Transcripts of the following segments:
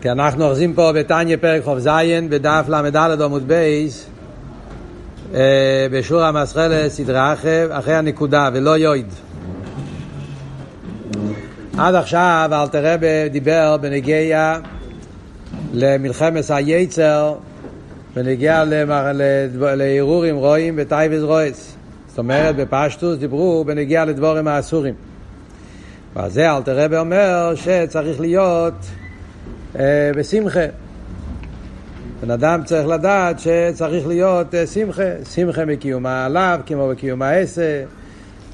כי אנחנו אוחזים פה בתניא פרק כ"ז בדף ל"ד עמוד ב' בשיעור המתחיל סטרא אחרא, הנקודה ולא עוד. עד עכשיו אלטער רבי דיבר בנוגע למלחמת היצר בנוגע להרהורים רעים ותאוות רעות. זאת אומרת בפשטות דיברו בנוגע לדברים האסורים. ועל זה אלתר רבי אומר שצריך להיות אה, בשמחה. בן אדם צריך לדעת שצריך להיות אה, שמחה, שמחה מקיום העליו כמו בקיום העשר,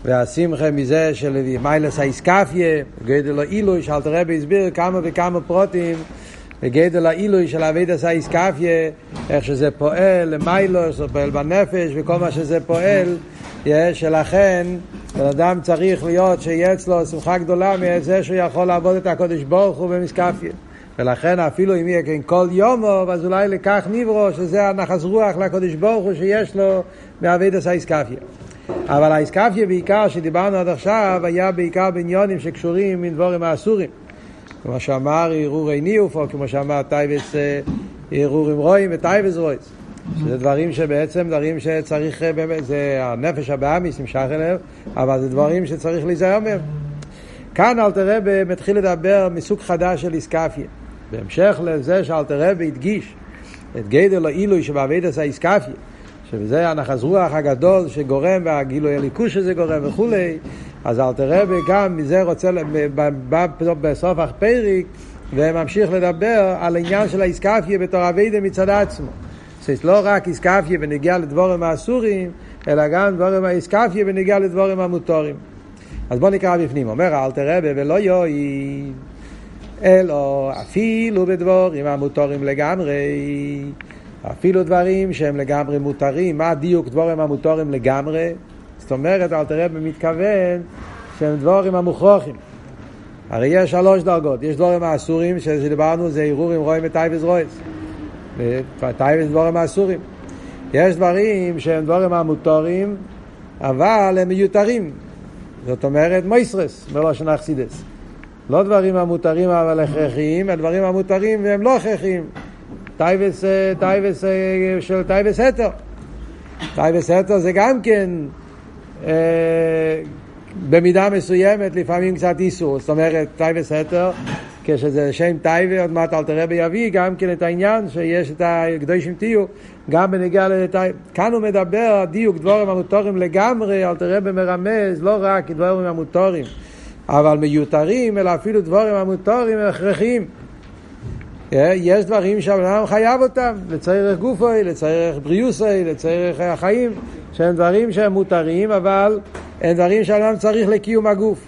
והשמחה מזה של מיילס האיסקפיה, גדל העילוי, שאלתר רבי הסביר כמה וכמה פרוטים וגדל העילוי של אבידס האיסקפיה, איך שזה פועל למיילוס, או פועל בנפש, וכל מה שזה פועל, שלכן בן אדם צריך להיות שיהיה אצלו שמחה גדולה מזה שהוא יכול לעבוד את הקודש ברוך הוא באתכפיא. ולכן אפילו אם יהיה כן כל יום, אז אולי לכך נברא, שזה הנחת רוח לקודש ברוך הוא שיש לו מעבודת האתכפיא. אבל האתכפיא בעיקר שדיברנו עד עכשיו היה בעיקר בעניינים שקשורים עם דברים האסורים. כמו שאמר הרהורי ניאוף, או כמו שאמר תאוות הרהורים רעים ותאוות רעות. שזה דברים שבעצם דברים שצריך באמת, זה הנפש הבאמיס נמשך אליהם, אבל זה דברים שצריך להיזהר מהם. כאן אלתר רבי מתחיל לדבר מסוג חדש של איסקפיה. בהמשך לזה שאלתר רבי הדגיש את גדל העילוי שבאבידס האיסקפיה, שבזה הנחס רוח הגדול שגורם והגילוי הליכוש שזה גורם וכולי, אז אלתר רבי גם מזה רוצה, בא בסוף הפרק וממשיך לדבר על העניין של האיסקפיה בתור אבידה מצד עצמו. זאת לא רק איסקפיה בנגיע לדבורים האסורים, אלא גם דבורים האיסקפיה בנגיע לדבורים המוטורים. אז בואו נקרא בפנים. אומר אלתר רבי ולא יועיל אלא אפילו בדבורים המותרים לגמרי, אפילו דברים שהם לגמרי מותרים, מה דיוק דבורים המותרים לגמרי? זאת אומרת, אלתר רבי מתכוון שהם דברים המוכרחים. הרי יש שלוש דרגות, יש דברים האסורים שדיברנו, זה הרהורים רעים ותאוות רעות. תאוות דברים האסורים. יש דברים שהם דברים המותרים, אבל הם מיותרים. זאת אומרת, מותרות, בלשון החסידות. לא דברים המותרים אבל הכרחיים, הדברים המותרים והם לא הכרחיים. תאוות, תאוות של תאוות היתר. תאוות היתר זה גם כן אה, במידה מסוימת, לפעמים קצת איסור. זאת אומרת, תאוות היתר, כשזה שם תאווה, עוד מעט אלטער רבי יביא גם כן את העניין שיש את הקדושים תהיו, גם בנוגע לתאווה. כאן הוא מדבר, דיוק דברים המותרים לגמרי, אלטער רבי מרמז, לא רק דברים המותרים. אבל מיותרים, אלא אפילו דברים המותרים הכרחיים. יש דברים שהבן אדם חייב אותם, לצורך גופו, לצורך בריאותו, לצורך החיים, שהם דברים שהם מותרים, אבל הם דברים שהבן צריך לקיום הגוף.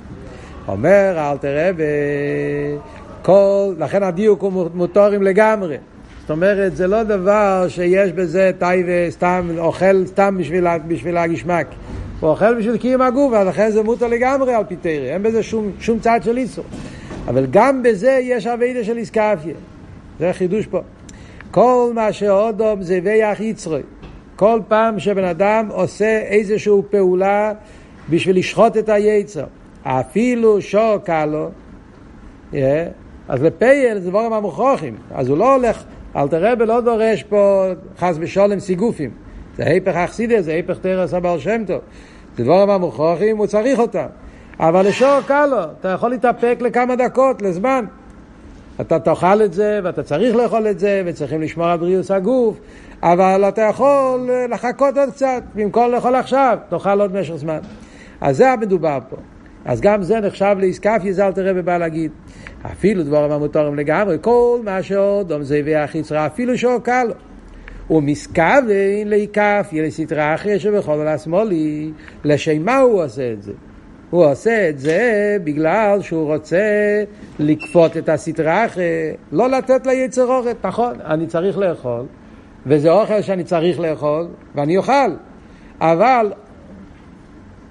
אומר אל תראה בכל, לכן הדיוק הוא מותרים לגמרי. זאת אומרת, זה לא דבר שיש בזה טייבה סתם, אוכל סתם בשביל, בשביל הגשמק. הוא אוכל בשביל קיום הגוף, אז לכן זה מותר לגמרי על פי תרא, אין בזה שום, שום צד של איסור. אבל גם בזה יש אבידה של איסקפיה. זה חידוש פה. כל מה שאודום זה ויח יצרוי. כל פעם שבן אדם עושה איזושהי פעולה בשביל לשחוט את היצר, אפילו שור קל לו, yeah, אז לפייל זה דברים המוכרחים. אז הוא לא הולך, אל תראה לא דורש פה חס ושולם סיגופים. זה היפך אכסידס, זה היפך תרס הבעל שם טוב. זה דבורים המוכרחים, הוא צריך אותם. אבל לשור קל לו, אתה יכול להתאפק לכמה דקות, לזמן. אתה תאכל את זה, ואתה צריך לאכול את זה, וצריכים לשמור על בריאות הגוף, אבל אתה יכול לחכות עוד קצת, במקום לאכול עכשיו, תאכל עוד משך זמן. אז זה המדובר פה. אז גם זה נחשב לעסקפיה, זה אל תראה ובא להגיד. אפילו דבורים המותרים לגמרי, כל מה שעוד, דום זה והחיצרה, אפילו שור קל לו. ומסכוון להיקף לסטרה אחרי שבכל השמאלי, לשם מה הוא עושה את זה? הוא עושה את זה בגלל שהוא רוצה לכפות את הסטרא אחרא, לא לתת ליצר אוכל, נכון, אני צריך לאכול, וזה אוכל שאני צריך לאכול, ואני אוכל, אבל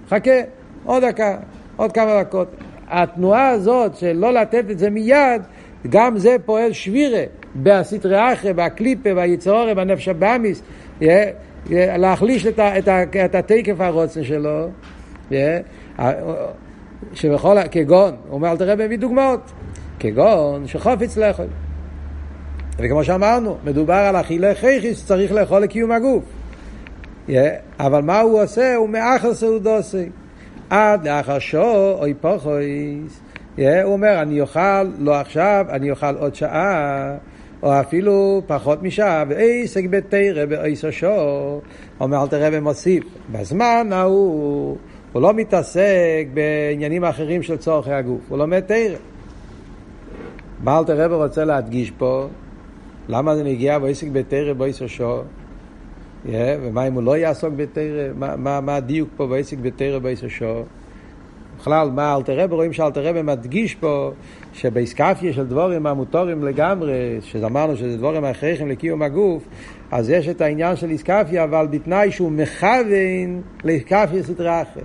חכה, עוד דקה, עוד כמה דקות. התנועה הזאת של לא לתת את זה מיד, גם זה פועל שבירה. בסטרא אחרא, בקליפה, ביצר הרע, בנפש הבהמית, להחליש את, את, את התקף הרוצן שלו, שבכל, כגון, הוא אומר, אל תראה מביא דוגמאות, כגון שחופץ לאכול. וכמו שאמרנו, מדובר על אכילי חייכיס שצריך לאכול לקיום הגוף. אבל מה הוא עושה? הוא מאחר סעודוסי. עד לאחר שור אוי פוחויס. הוא אומר, אני אוכל לא עכשיו, אני אוכל עוד שעה. או אפילו פחות משעה, ועסק בתרא בעשר שור, אומר אל תראה ומוסיף, בזמן ההוא הוא לא מתעסק בעניינים אחרים של צורכי הגוף, הוא לומד תרא. מה אלתר רבי רוצה להדגיש פה? למה זה נגיע בעסק בתרא בעשר שור? Yeah, ומה אם הוא לא יעסוק בתרא? מה, מה, מה הדיוק פה בעסק בתרא בעשר שור? בכלל, מה אלתר רבי רואים שאלתר רבי מדגיש פה שבאיסקפיה של דבורים המוטורים לגמרי, שאמרנו שזה דבורים הכרחים לקיום הגוף, אז יש את העניין של איסקפיה, אבל בתנאי שהוא מכוון לאיסקפיה סדרה אחרת.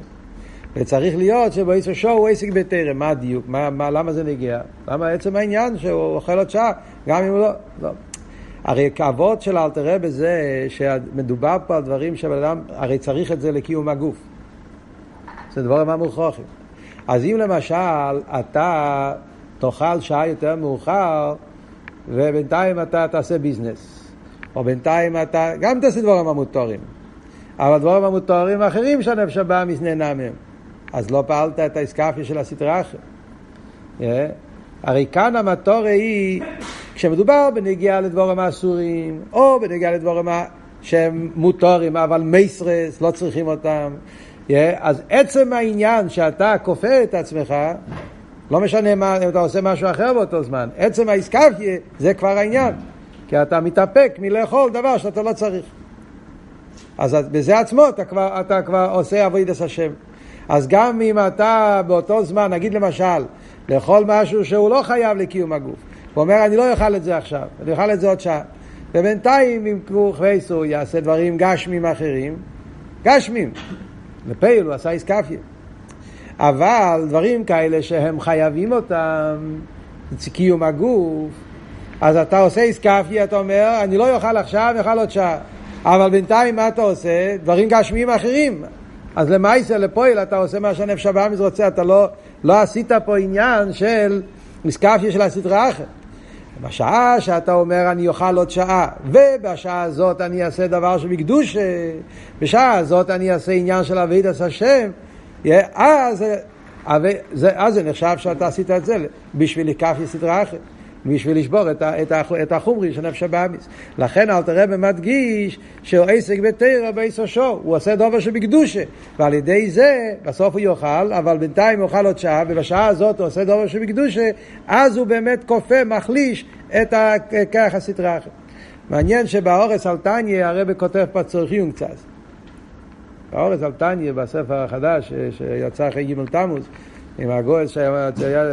וצריך להיות שבאיסו שור הוא עסק בטרם, מה הדיוק? מה, מה, למה זה נגיע? למה עצם העניין שהוא אוכל עוד שעה, גם אם הוא לא... לא. הרי כאבות של אלתר רבי זה שמדובר פה על דברים שבן אדם, הרי צריך את זה לקיום הגוף. זה דברים המוכרחים. אז אם למשל אתה תאכל שעה יותר מאוחר ובינתיים אתה תעשה ביזנס, או בינתיים אתה גם תעשה דברים המותרים, אבל דברים המותרים האחרים שהנפש הבא נהנה מהם, אז לא פעלת את האסקאפיה של הסטרה אחרת. Yeah. הרי כאן המטורה היא, כשמדובר בנגיעה לדבורים האסורים, או בנגיעה לדבורים שהם מותרים, אבל מייסרס, לא צריכים אותם, אז עצם העניין שאתה כופה את עצמך, לא משנה מה, אם אתה עושה משהו אחר באותו זמן, עצם האיסקפיה זה כבר העניין, כי אתה מתאפק מלאכול דבר שאתה לא צריך. אז בזה עצמו אתה כבר, אתה כבר עושה אבוידס השם. אז גם אם אתה באותו זמן, נגיד למשל, לאכול משהו שהוא לא חייב לקיום הגוף, הוא אומר אני לא אוכל את זה עכשיו, אני אוכל את זה עוד שעה. ובינתיים אם כרוך וייסו יעשה דברים גשמים אחרים, גשמים. לפייל הוא עשה איסקפיה. אבל דברים כאלה שהם חייבים אותם, קיום הגוף, אז אתה עושה איסקפיה, אתה אומר, אני לא אוכל עכשיו, אוכל עוד שעה. אבל בינתיים מה אתה עושה? דברים גשמיים אחרים. אז למעשה, לפועל, אתה עושה מה שהנפש הבאמיס רוצה, אתה לא, לא עשית פה עניין של איסקפיה של הסדרה אחרת. בשעה שאתה אומר אני אוכל עוד שעה, ובשעה הזאת אני אעשה דבר שבקדוש, בשעה הזאת אני אעשה עניין של אבידס השם, אז, אז זה נחשב שאתה עשית את זה בשביל לקח סדרה אחרת. בשביל לשבור את, את, את החומרי של נפש הבאמיס. לכן אל תראה ומדגיש שהוא עסק בתרא בעשר שור, הוא עושה דובר שבקדושה, ועל ידי זה בסוף הוא יאכל, אבל בינתיים הוא יאכל עוד שעה, ובשעה הזאת הוא עושה דובר שבקדושה, אז הוא באמת כופה, מחליש את הכרך הסטרה אחרת. מעניין שבאורס על תניא הרב כותב צורכים קצת. באורס על תניא בספר החדש שיצא אחרי ג' תמוז, עם הגואל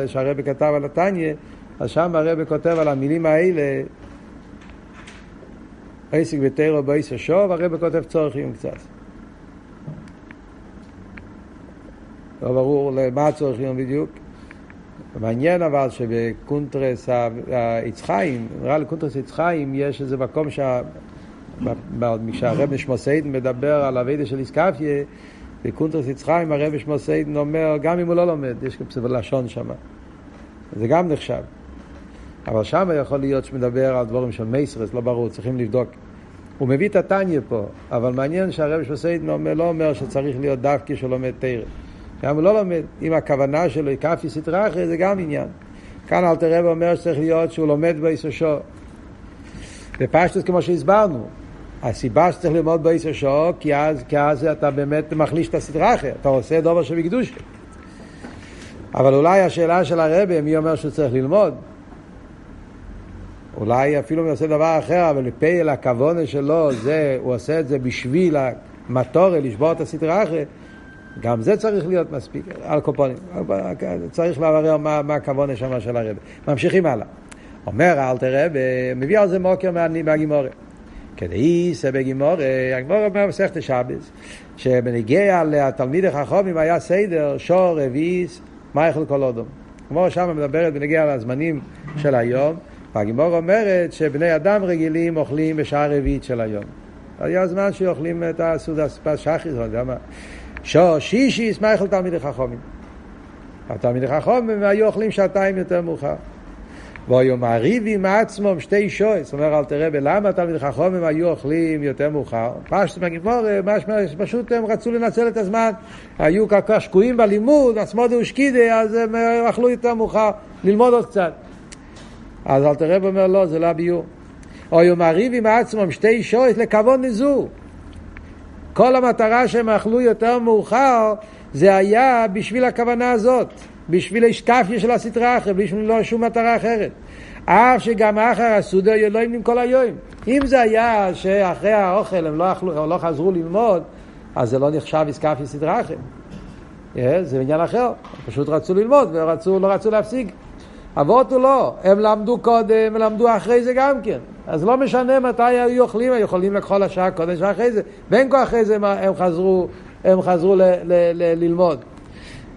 שהרבי כתב על התניא, אז שם הרב כותב על המילים האלה, עסק בתורה בשעה זו, הרבי כותב צורך עיון קצת. לא ברור למה הצורך עיון בדיוק. מעניין אבל שבקונטרס עץ החיים, נראה לי קונטרס עץ החיים, יש איזה מקום שה... כשהרבי נשמתו עדן מדבר על העבודה של אתכפיא, בקונטרס עץ החיים הרבי נשמתו עדן אומר, גם אם הוא לא לומד, יש כזה לשון שם. זה גם נחשב. אבל שם יכול להיות שמדבר על דבורים של מייסרס, לא ברור, צריכים לבדוק. הוא מביא את התניא פה, אבל מעניין שהרב שפסיידן אומר, לא אומר שצריך להיות דווקא שלומד תרא. גם הוא לא לומד, אם הכוונה שלו היא כאפי סטרא זה גם עניין. כאן אלתר רב אומר שצריך להיות שהוא לומד ביסושו. בפשטוס כמו שהסברנו, הסיבה שצריך ללמוד ביסושו, כי אז, כי אז אתה באמת מחליש את הסטרא אחרי, אתה עושה דובר שבקדושה. אבל אולי השאלה של הרבי, מי אומר שהוא צריך ללמוד? אולי אפילו הוא עושה דבר אחר, אבל לפייל הכוונה שלו, זה, הוא עושה את זה בשביל המטורי, לשבור את הסטרה אחרת, גם זה צריך להיות מספיק, על קופונים. צריך לברר מה, מה הכוונה שם של הרב. ממשיכים הלאה. אומר אלתר רב, מביא על זה מוקר מהגימורת. כדאיסא בגימורת, הגימורת אומר מסכת שבס, שבנגיע לתלמיד החכמים היה סדר שור רביעיס מייכל כל אודום. כמו שם מדברת בנגיע לזמנים של היום, והגימור אומרת שבני אדם רגילים אוכלים בשעה רביעית של היום. היה זמן שאוכלים את הסעודה ספס שחי, יודע מה. שור שישי ישמח על תלמידי חכומים. התלמידי חכומים היו אוכלים שעתיים יותר מאוחר. והיו מריבים עצמם שתי שויס, אומר אל תראה למה תלמיד חכמים היו אוכלים יותר מאוחר? פשט מגימור, פשוט הם רצו לנצל את הזמן, היו ככה שקועים בלימוד, עצמודו ושקידי, אז הם אכלו יותר מאוחר, ללמוד עוד קצת. אז אל תראה אומר לא, זה לא הביור. היו מריבים עצמם שתי שויס לכבוד נזור. כל המטרה שהם אכלו יותר מאוחר זה היה בשביל הכוונה הזאת, בשביל השקפיה של הסטרה אחרת, בשביל לא שום מטרה אחרת. אף שגם אחר הסודר אלוהים כל היום. אם זה היה שאחרי האוכל הם לא, אכלו, או לא חזרו ללמוד, אז זה לא נחשב השקפיה סטרה אחרת. זה עניין אחר, פשוט רצו ללמוד ולא רצו להפסיק. אבות הוא לא, הם למדו קודם, הם למדו אחרי זה גם כן. אז לא משנה מתי היו אוכלים, היו יכולים לכל השעה קודם ואחרי זה. בין כה אחרי זה הם חזרו, הם חזרו ל, ל, ל, ללמוד.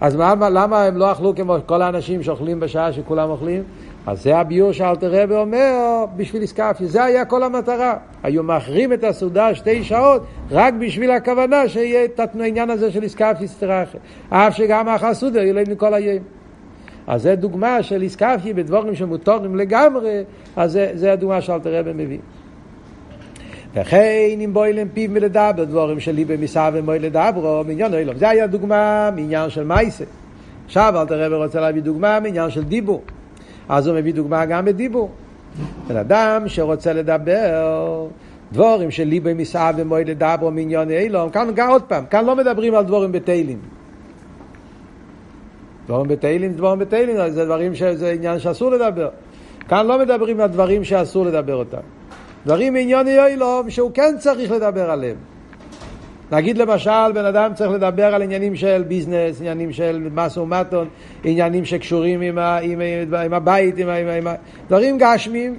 אז מה, למה הם לא אכלו כמו כל האנשים שאוכלים בשעה שכולם אוכלים? אז זה הביור שאלתר רבי אומר בשביל איסקפיה, זה היה כל המטרה. היו מאחרים את הסעודה שתי שעות רק בשביל הכוונה שיהיה את העניין הזה של איסקפיה סטראחה. אף שגם אחר סעודה יהיו להם מכל היום. אז זה דוגמה של איסקפיה בדבורים שמותרים לגמרי, אז זה הדוגמה שאלתר רבי מביא. וכן אם בוילם פיו מלדבר דבורים שלי במסע ומוי לדברו מעניין אילום. זה היה דוגמה מעניין של מייסה. עכשיו אלתר רבי רוצה להביא דוגמה מעניין של דיבור. אז הוא מביא דוגמה גם בדיבור. בן אדם שרוצה לדבר דבורים של ליבי מסעה ומוי לדברו מעניין אילום, כאן, כאן עוד פעם, כאן לא מדברים על דבורים בתהילים. דבורים בתהילים, דבורים בתהילים, זה דברים שזה עניין שאסור לדבר. כאן לא מדברים על דברים שאסור לדבר אותם. דברים מעניוני אילום שהוא כן צריך לדבר עליהם. נגיד למשל, בן אדם צריך לדבר על עניינים של ביזנס, עניינים של מסו ומטון, עניינים שקשורים עם, ה, עם, עם, עם הבית, עם, עם, עם, דברים גשמים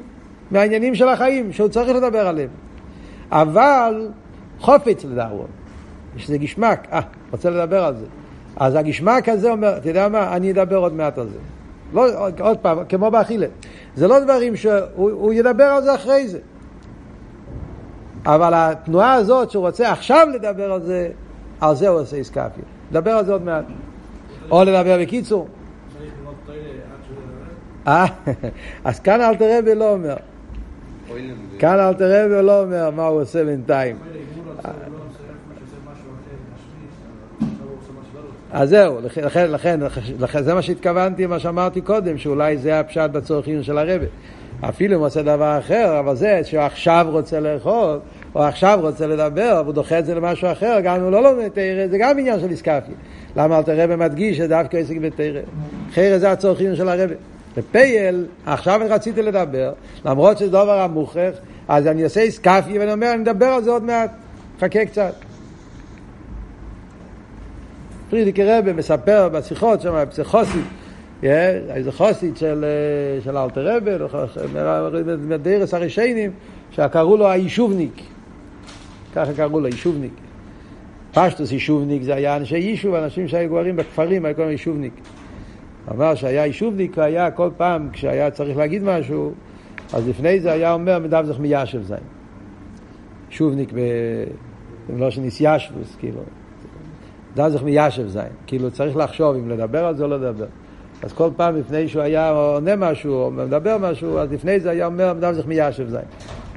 מהעניינים של החיים, שהוא צריך לדבר עליהם. אבל חופץ לדרון, שזה גשמק, אה, רוצה לדבר על זה. אז הגשמק הזה אומר, אתה יודע מה, אני אדבר עוד מעט על זה. לא, עוד פעם, כמו באכילה. זה לא דברים שהוא ידבר על זה אחרי זה. אבל התנועה הזאת שהוא רוצה עכשיו לדבר על זה, על זה הוא עושה איסקפיה. לדבר על זה עוד מעט. או לדבר בקיצור. אה, אז כאן אל תראה ולא אומר. כאן אל תראה ולא אומר מה הוא עושה בינתיים. אז זהו, לכן, לכן, לכן, זה מה שהתכוונתי, מה שאמרתי קודם, שאולי זה הפשט בצורכים של הרבה. אפילו אם הוא עושה דבר אחר, אבל זה שהוא עכשיו רוצה לאכול, או עכשיו רוצה לדבר, והוא דוחה את זה למשהו אחר, גם אם הוא לא לומד תרא, זה גם עניין של איסקפיה. למה אל תראה ומדגיש שדווקא עסק בתרא? חרא זה הצורכים של הרבה. בפייל, עכשיו אני רציתי לדבר, למרות שזה דבר המוכרח, אז אני עושה איסקפיה ואני אומר, אני מדבר על זה עוד מעט, חכה קצת. פרידיקי רבי מספר בשיחות שם, פסיכוסית, איזה חוסית של, של אלתר רבי, מדרס הרישיינים, שקראו לו היישובניק, ככה קראו לו, יישובניק. פשטוס יישובניק זה היה אנשי יישוב, אנשים שהיו גברים בכפרים, היו קוראים יישובניק. אמר שהיה יישובניק, היה כל פעם כשהיה צריך להגיד משהו, אז לפני זה היה אומר מדבזך מיישב זין. יישובניק בלושן איסיישבוס, כאילו. דבזך מיישב זין. כאילו צריך לחשוב אם לדבר על זה או לא לדבר. אז כל פעם לפני שהוא היה עונה משהו או מדבר משהו, אז לפני זה היה אומר מדבזך מיישב זין.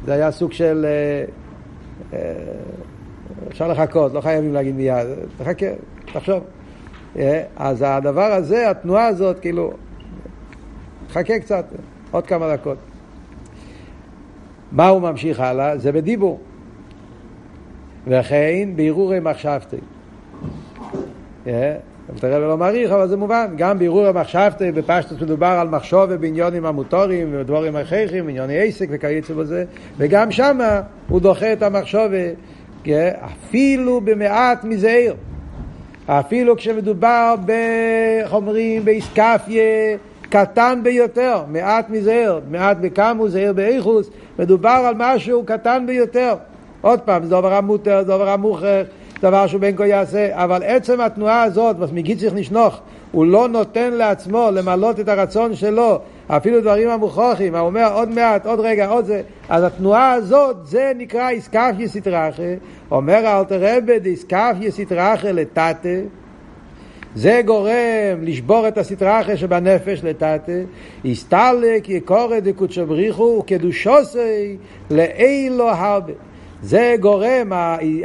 זה היה סוג של... אה, אה, אפשר לחכות, לא חייבים להגיד מיד, תחכה, תחשוב. אה, אז הדבר הזה, התנועה הזאת, כאילו, חכה קצת, עוד כמה דקות. מה הוא ממשיך הלאה? זה בדיבור. וכן בהרהורי מחשבתי. תראה ולא מעריך, אבל זה מובן. גם בערעור המחשבתי, בפשטוס מדובר על מחשוב ובעניונים המוטורים ודבורים הכרחים, עניוני עסק וכיוצא בזה, וגם שמה הוא דוחה את המחשוב אפילו במעט מזעיר. אפילו כשמדובר, איך אומרים, באיסקפיה קטן ביותר, מעט מזעיר, מעט בכמה זעיר באיכוס, מדובר על משהו קטן ביותר. עוד פעם, זה דבר המותר, זה דבר המוכרח. דבר שהוא בין כה יעשה, אבל עצם התנועה הזאת, מגיציך נשנוך, הוא לא נותן לעצמו למלות את הרצון שלו, אפילו דברים המוכרחים, הוא אומר עוד מעט, עוד רגע, עוד זה, אז התנועה הזאת, זה נקרא איסקף יסיטרחה, אומר אלתר רבי, איסקף יסיטרחה לטאטה, זה גורם לשבור את הסטרחה שבנפש לטאטה, הסתלק יקורא דקודשו בריחו וקדושוסי לאילו הרבה. זה גורם,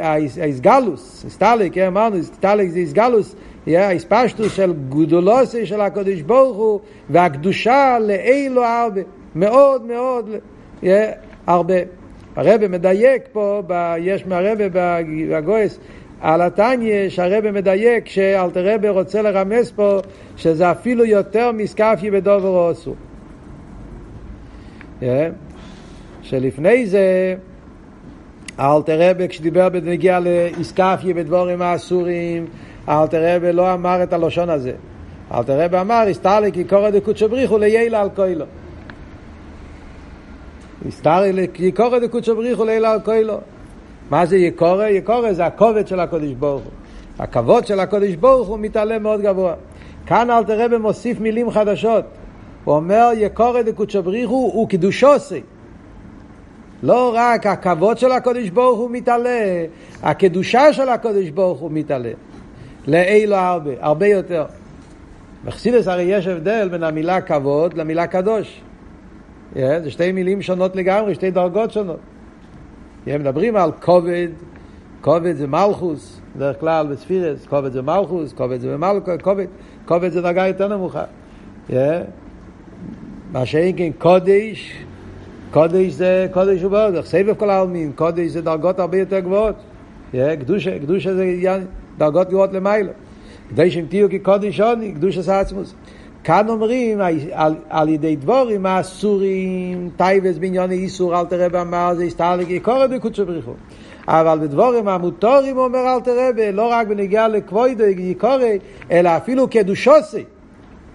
האיסגלוס, הסתלק, אמרנו, הסתלק זה איסגלוס, האספשטוס של גדולוסי של הקדוש ברוך הוא והקדושה לאילו הרבה, מאוד מאוד הרבה. הרב מדייק פה, יש מהרבה בגויס, על התניא שהרבא מדייק שאלתרבא רוצה לרמז פה שזה אפילו יותר מסקפי בדובר אסור. Yeah. שלפני זה אלתרבא כשדיבר בנגיע לאיסקפי בדבורים האסורים אלתרבא לא אמר את הלושון הזה. אלתרבא אמר הסתרלי כי קורא דקודשו בריחו לילה על קוילו. הסתרלי כי קורא דקודשו בריחו לילה על קוילו. מה זה יקורא? יקורא זה הכובד של הקודש ברוך הוא. הכבוד של הקודש ברוך הוא מתעלה מאוד גבוה. כאן אל תראה במוסיף מילים חדשות. הוא אומר יקורא דקודשו בריחו הוא קידושוסי. לא רק הכבוד של הקודש ברוך הוא מתעלה, הקדושה של הקודש ברוך הוא מתעלה. לאילו הרבה, הרבה יותר. בחסידס הרי יש הבדל בין המילה כבוד למילה קדוש. Yeah, זה שתי מילים שונות לגמרי, שתי דרגות שונות. הם מדברים על כובד, כובד זה מלכוס, בדרך כלל בספירס, כובד זה מלכוס, כובד זה מלכוס, כובד, כובד זה דרגה יותר נמוכה. Yeah. מה שאין כן קודש, קודש זה קודש ובעוד, סבב כל העלמין, קודש זה דרגות הרבה יותר גבוהות. קדושה, קדושה זה דרגות גבוהות למיילו. כדי שהם תהיו כקודש עוני, קדושה זה עצמוס. כאן אומרים על, על ידי דבורים האסורים, טייבס בעניון איסור, אל תראה באמר, זה הסתר קורא בקודשו בריחו. אבל בדבורים המוטורים אומר אל תראה, לא רק בנגיעה לכבוידו יקורא, אלא אפילו קדושוסי.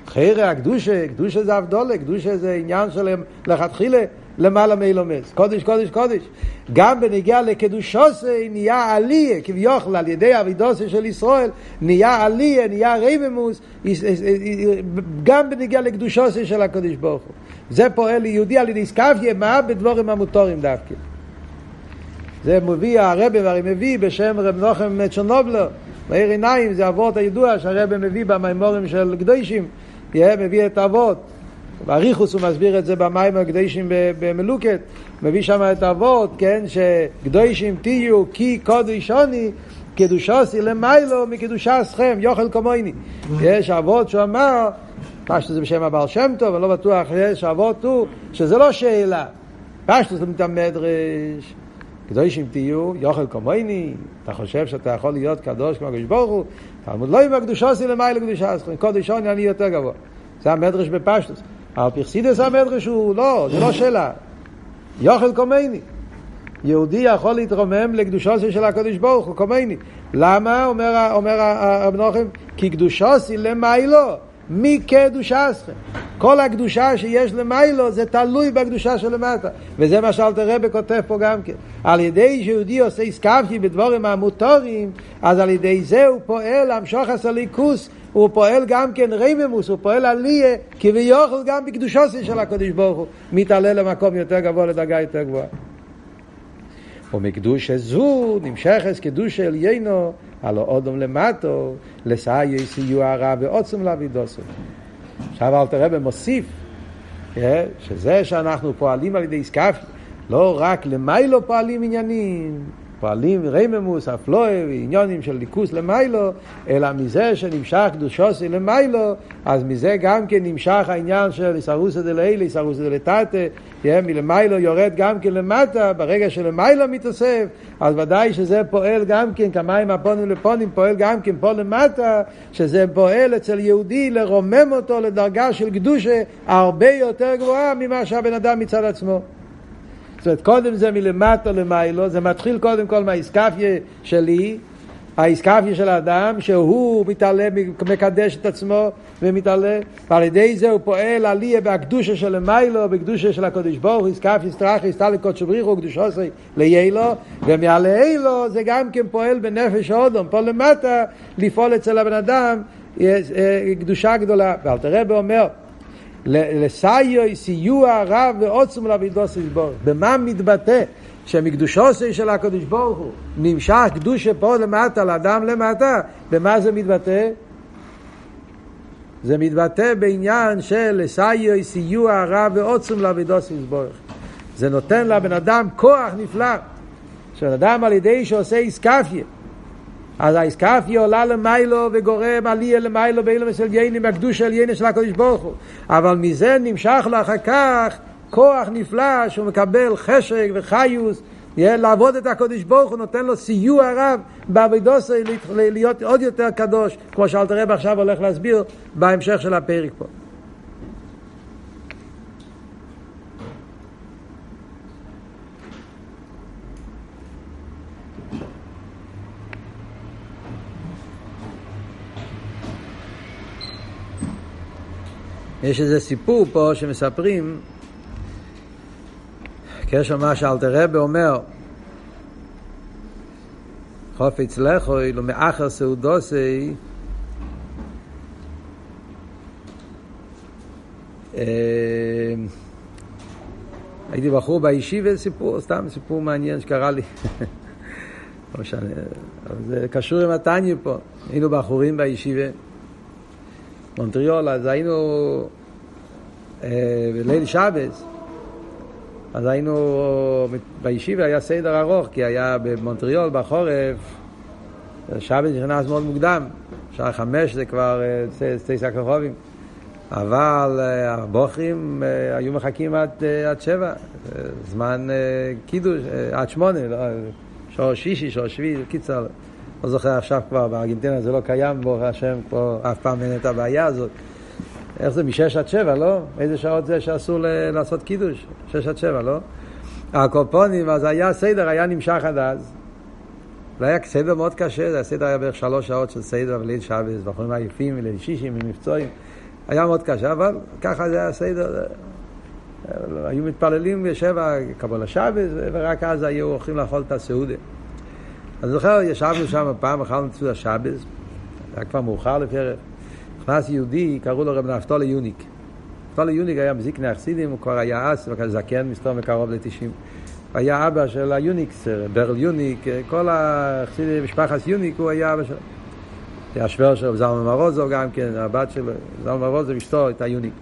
חיירי הקדושה, קדושה זה אבדולה, קדושה זה עניין שלהם לכתחילה למעלה מאילומס. קודש, קודש, קודש. גם בנגיעה לקדושוסי נהיה עליה, כביכול על ידי אבידוסי של ישראל, נהיה עליה, נהיה רייממוס, גם בנגיעה לקדושוסי של הקדוש ברוך הוא. זה פועל יהודי על ידי סקפיה, מה בדבורים המוטורים דווקא. זה מביא, הרבי הרי מביא בשם רב נוחם צ'רנובלר, מאיר עיניים, זה אבות הידוע שהרבי מביא במימורים של קדושים, מביא את האבות. באריכוס הוא מסביר את זה במים הקדושים במלוקת, מביא שם את האבות, כן, שקדושים תהיו כי קודש עוני, קדושוסי למיילו מקדושסכם, יוכל כמוני. יש אבות שהוא אמר, פשטוס זה בשם הבעל שם טוב, אני לא בטוח, יש אבות הוא, שזה לא שאלה. פשטוס זה מתמדרש. קדושים תהיו, יוכל כמוני, אתה חושב שאתה יכול להיות קדוש כמו הקדוש ברוך הוא, תלמוד לא עם הקדושוסי למיילו קדושסכם, קודש עוני אני יותר גבוה. זה המדרש בפשטוס. אבל פרסידס המדרש הוא לא, זה לא שאלה. יוכל קומייני. יהודי יכול להתרומם לקדושוסי של הקדוש ברוך הוא, קומייני. למה? אומר, אומר רב נוחם, כי קדושוסי למיילו, מקדושסכם. כל הקדושה שיש למיילו זה תלוי בקדושה שלמטה. וזה מה שאלתר רבי כותב פה גם כן. על ידי שיהודי עושה עסקפי בדבורים המוטורים, אז על ידי זה הוא פועל המשוך הסליקוס הוא פועל גם כן רייממוס, הוא פועל עליה, כביכול גם בקדושוסי של הקדוש ברוך הוא, מתעלה למקום יותר גבוה, לדרגה יותר גבוהה. ומקדושה זו נמשכת קדושה עליינו, הלא אודום למטו, לסעי סיוע הרע ועוצם לאבידוסו. עכשיו אל תראה במוסיף, אה, שזה שאנחנו פועלים על ידי סקאפי, לא רק למיילו פועלים עניינים, פועלים רייממוס, אפלואה ועניונים של ליכוס למיילו, אלא מזה שנמשך קדושוסי למיילו, אז מזה גם כן נמשך העניין של איסרוסא דלילה, איסרוסא דלתתא, מלמיילו יורד גם כן למטה, ברגע שלמיילו מתאסף, אז ודאי שזה פועל גם כן, כמים הפונים לפונים, פועל גם כן פה למטה, שזה פועל אצל יהודי לרומם אותו לדרגה של קדושה הרבה יותר גבוהה ממה שהבן אדם מצד עצמו. זאת אומרת, קודם זה מלמטה למיילו, זה מתחיל קודם כל מהאיסקפיה שלי, האיסקפיה של האדם, שהוא מתעלה, מקדש את עצמו ומתעלה, ועל ידי זה הוא פועל עליה בהקדושה של למיילו, בקדושה של הקודש ברוך, איסקפיה סטרחי, סטלי קודשו בריחו, קדושו עשרי ליילו, ומעלה אילו זה גם כן פועל בנפש אודום, פה למטה, לפעול אצל הבן אדם אה, קדושה גדולה. ואל תראה ואומר, לסיוע, סיוע רב ועוצם לאבידוס יסבור. במה מתבטא שמקדושוסי של הקדוש ברוך הוא נמשך קדושה פה למטה, לאדם למטה, במה זה מתבטא? זה מתבטא בעניין של לסיוע, סיוע רב ועוצם לעבידוס יסבורך. זה נותן לבן אדם כוח נפלא. שבן אדם על ידי שעושה איסקפיה, אז האיסקפיה עולה למיילו וגורם עליה למיילו באילו מסל ייני מהקדוש של ייני של הקדוש ברוך הוא. אבל מזה נמשך לו אחר כך כוח נפלא שהוא מקבל חשק וחיוס לעבוד את הקודש ברוך הוא נותן לו סיוע רב בעבודוסו להיות עוד יותר קדוש כמו שאלתר רב עכשיו הולך להסביר בהמשך של הפרק פה. יש איזה סיפור פה שמספרים קשר מה שאלתר רבי אומר חופץ לכוי לא מאחר סעודוסי הייתי בחור בישיבה, סיפור, סתם סיפור מעניין שקרה לי. לא משנה, אבל זה קשור עם התניא פה. היינו בחורים בישיבה, מונטריול, אז היינו בליל שבס. אז היינו, בישיבה היה סדר ארוך, כי היה במונטריאול בחורף, שבת נכנס מאוד מוקדם, שעה חמש זה כבר שתי סקרחובים. אבל הבוכרים היו מחכים עד, עד שבע, זמן קידוש, עד שמונה, שור שישי, שור שביעי, קיצר, לא זוכר עכשיו כבר, בארגנטינה זה לא קיים, ברוך השם, פה אף פעם אין את הבעיה הזאת. איך זה, משש עד שבע, לא? איזה שעות זה שאסור לעשות קידוש? שש עד שבע, לא? הקופונים, אז היה סדר, היה נמשך עד אז. זה היה סדר מאוד קשה, הסדר היה בערך שלוש שעות של סדר וליל שבס, בחורים עייפים, ליל שישים, ממבצועים. היה מאוד קשה, אבל ככה זה היה סדר. היו מתפללים בשבע קבלת שבת, ורק אז היו הולכים לאכול את הסעודה. אני זוכר, ישבנו שם פעם, אכלנו את סעודת שבת, היה כבר מאוחר לפי ערב. נכנס יהודי, קראו לו רב נפתלי יוניק. נפתלי יוניק היה מזקני החסידים, הוא כבר היה אז, וכזה זקן, מסתמא קרוב ל-90. היה אבא של היוניקס, ברל יוניק, כל החסידים, משפחת יוניק, הוא היה אבא שלו. היה שווער של זלמן מרוזוב גם כן, הבת שלו, זלמן מרוזוב אשתו, הייתה יוניק.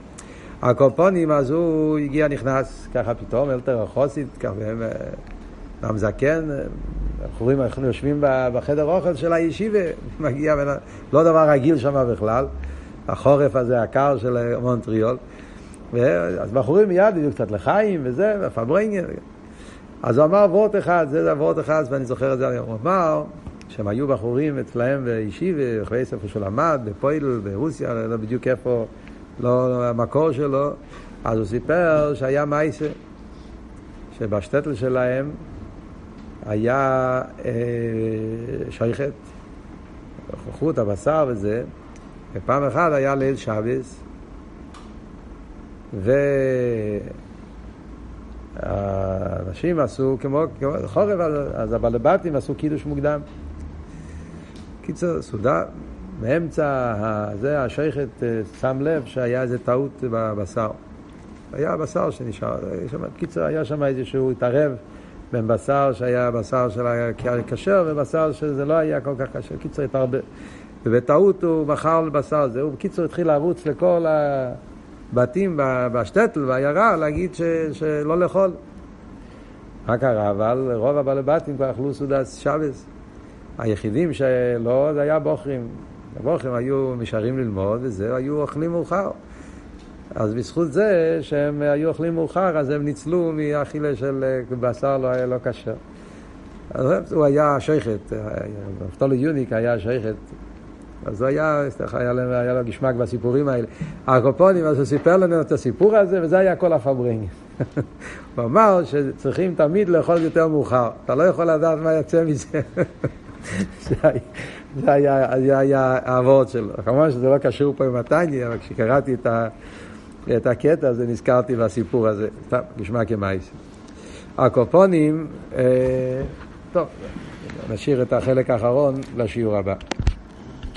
הקופונים, אז הוא הגיע, נכנס ככה פתאום, אלתר החוסית, ככה, גם זקן, אנחנו רואים, אנחנו יושבים בחדר אוכל של הישיבה, מגיע, לא דבר רגיל שם בכלל, החורף הזה הקר של מונטריול, אז בחורים מיד הביאו קצת לחיים וזה, ופברנגן. אז הוא אמר וורט אחד, זה וורט אחד, ואני זוכר את זה. הוא אמר שהם היו בחורים אצלהם בישיבה, אחרי ספר שהוא למד, בפויל, ברוסיה, לא בדיוק איפה, לא המקור שלו, אז הוא סיפר שהיה מייסה, שבשטטל שלהם היה אה, שייכת, חוט הבשר וזה, ופעם אחת היה ליל שבס, והאנשים עשו כמו, כמו חורף, אז הבעלבתים עשו קידוש מוקדם. קיצור, סעודה, באמצע זה השייכת אה, שם לב שהיה איזה טעות בבשר. היה בשר שנשאר, קיצור, היה שם איזשהו התערב. בין בשר שהיה בשר של הכשר ובשר שזה לא היה כל כך קשה. קיצור, התערבב. ובטעות הוא מכר לבשר הזה. הוא בקיצור התחיל לרוץ לכל הבתים בשטטל, בעיירה, להגיד ש, שלא לאכול. מה קרה? אבל רוב הבעלי בתים כבר אכלו סעודת שבס. היחידים שלא, זה היה בוכרים. הבוכרים היו נשארים ללמוד, וזה, היו אוכלים מאוחר. אז בזכות זה שהם היו אוכלים מאוחר, אז הם ניצלו מהאכילה של בשר לא היה לא כשר. הוא היה שייכת, נפתולי יוניק היה שייכת. אז הוא היה, היה, לו, היה לו גשמק בסיפורים האלה. הקופונים, אז הוא סיפר לנו את הסיפור הזה, וזה היה כל הפברינג. הוא אמר שצריכים תמיד לאכול יותר מאוחר. אתה לא יכול לדעת מה יוצא מזה. זה היה, העבוד שלו. כמובן שזה לא קשור פה עם הטניה, אבל כשקראתי את ה... את הקטע הזה נזכרתי בסיפור הזה. טוב, נשמע כמייס. הקופונים, אה, טוב, נשאיר את החלק האחרון לשיעור הבא.